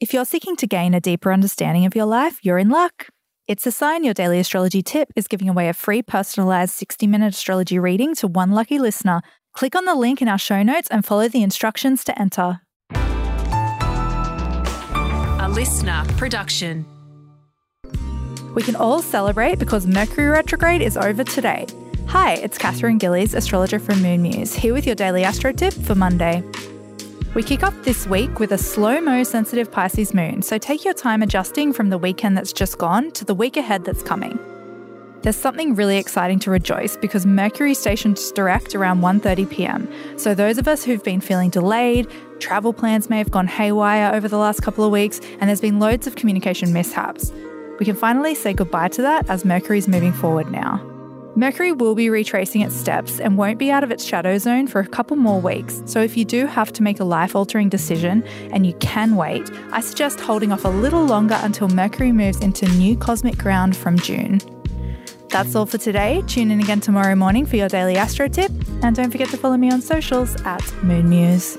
If you're seeking to gain a deeper understanding of your life, you're in luck. It's a sign your daily astrology tip is giving away a free personalized 60 minute astrology reading to one lucky listener. Click on the link in our show notes and follow the instructions to enter. A LiSTNR production. We can all celebrate because Mercury retrograde is over today. Hi, it's Katherine Gillies, astrologer from Moon Muse, here with your daily astro tip for Monday. We kick off this week with a slow mo sensitive Pisces moon, so take your time adjusting from the weekend that's just gone to the week ahead that's coming. There's something really exciting to rejoice because Mercury stations direct around 1:30 p.m. So those of us who've been feeling delayed, travel plans may have gone haywire over the last couple of weeks, and there's been loads of communication mishaps. We can finally say goodbye to that as Mercury's moving forward now. Mercury will be retracing its steps and won't be out of its shadow zone for a couple more weeks. So, if you do have to make a life altering decision and you can wait, I suggest holding off a little longer until Mercury moves into new cosmic ground from June. That's all for today. Tune in again tomorrow morning for your daily astro tip. And don't forget to follow me on socials at Moon Muse.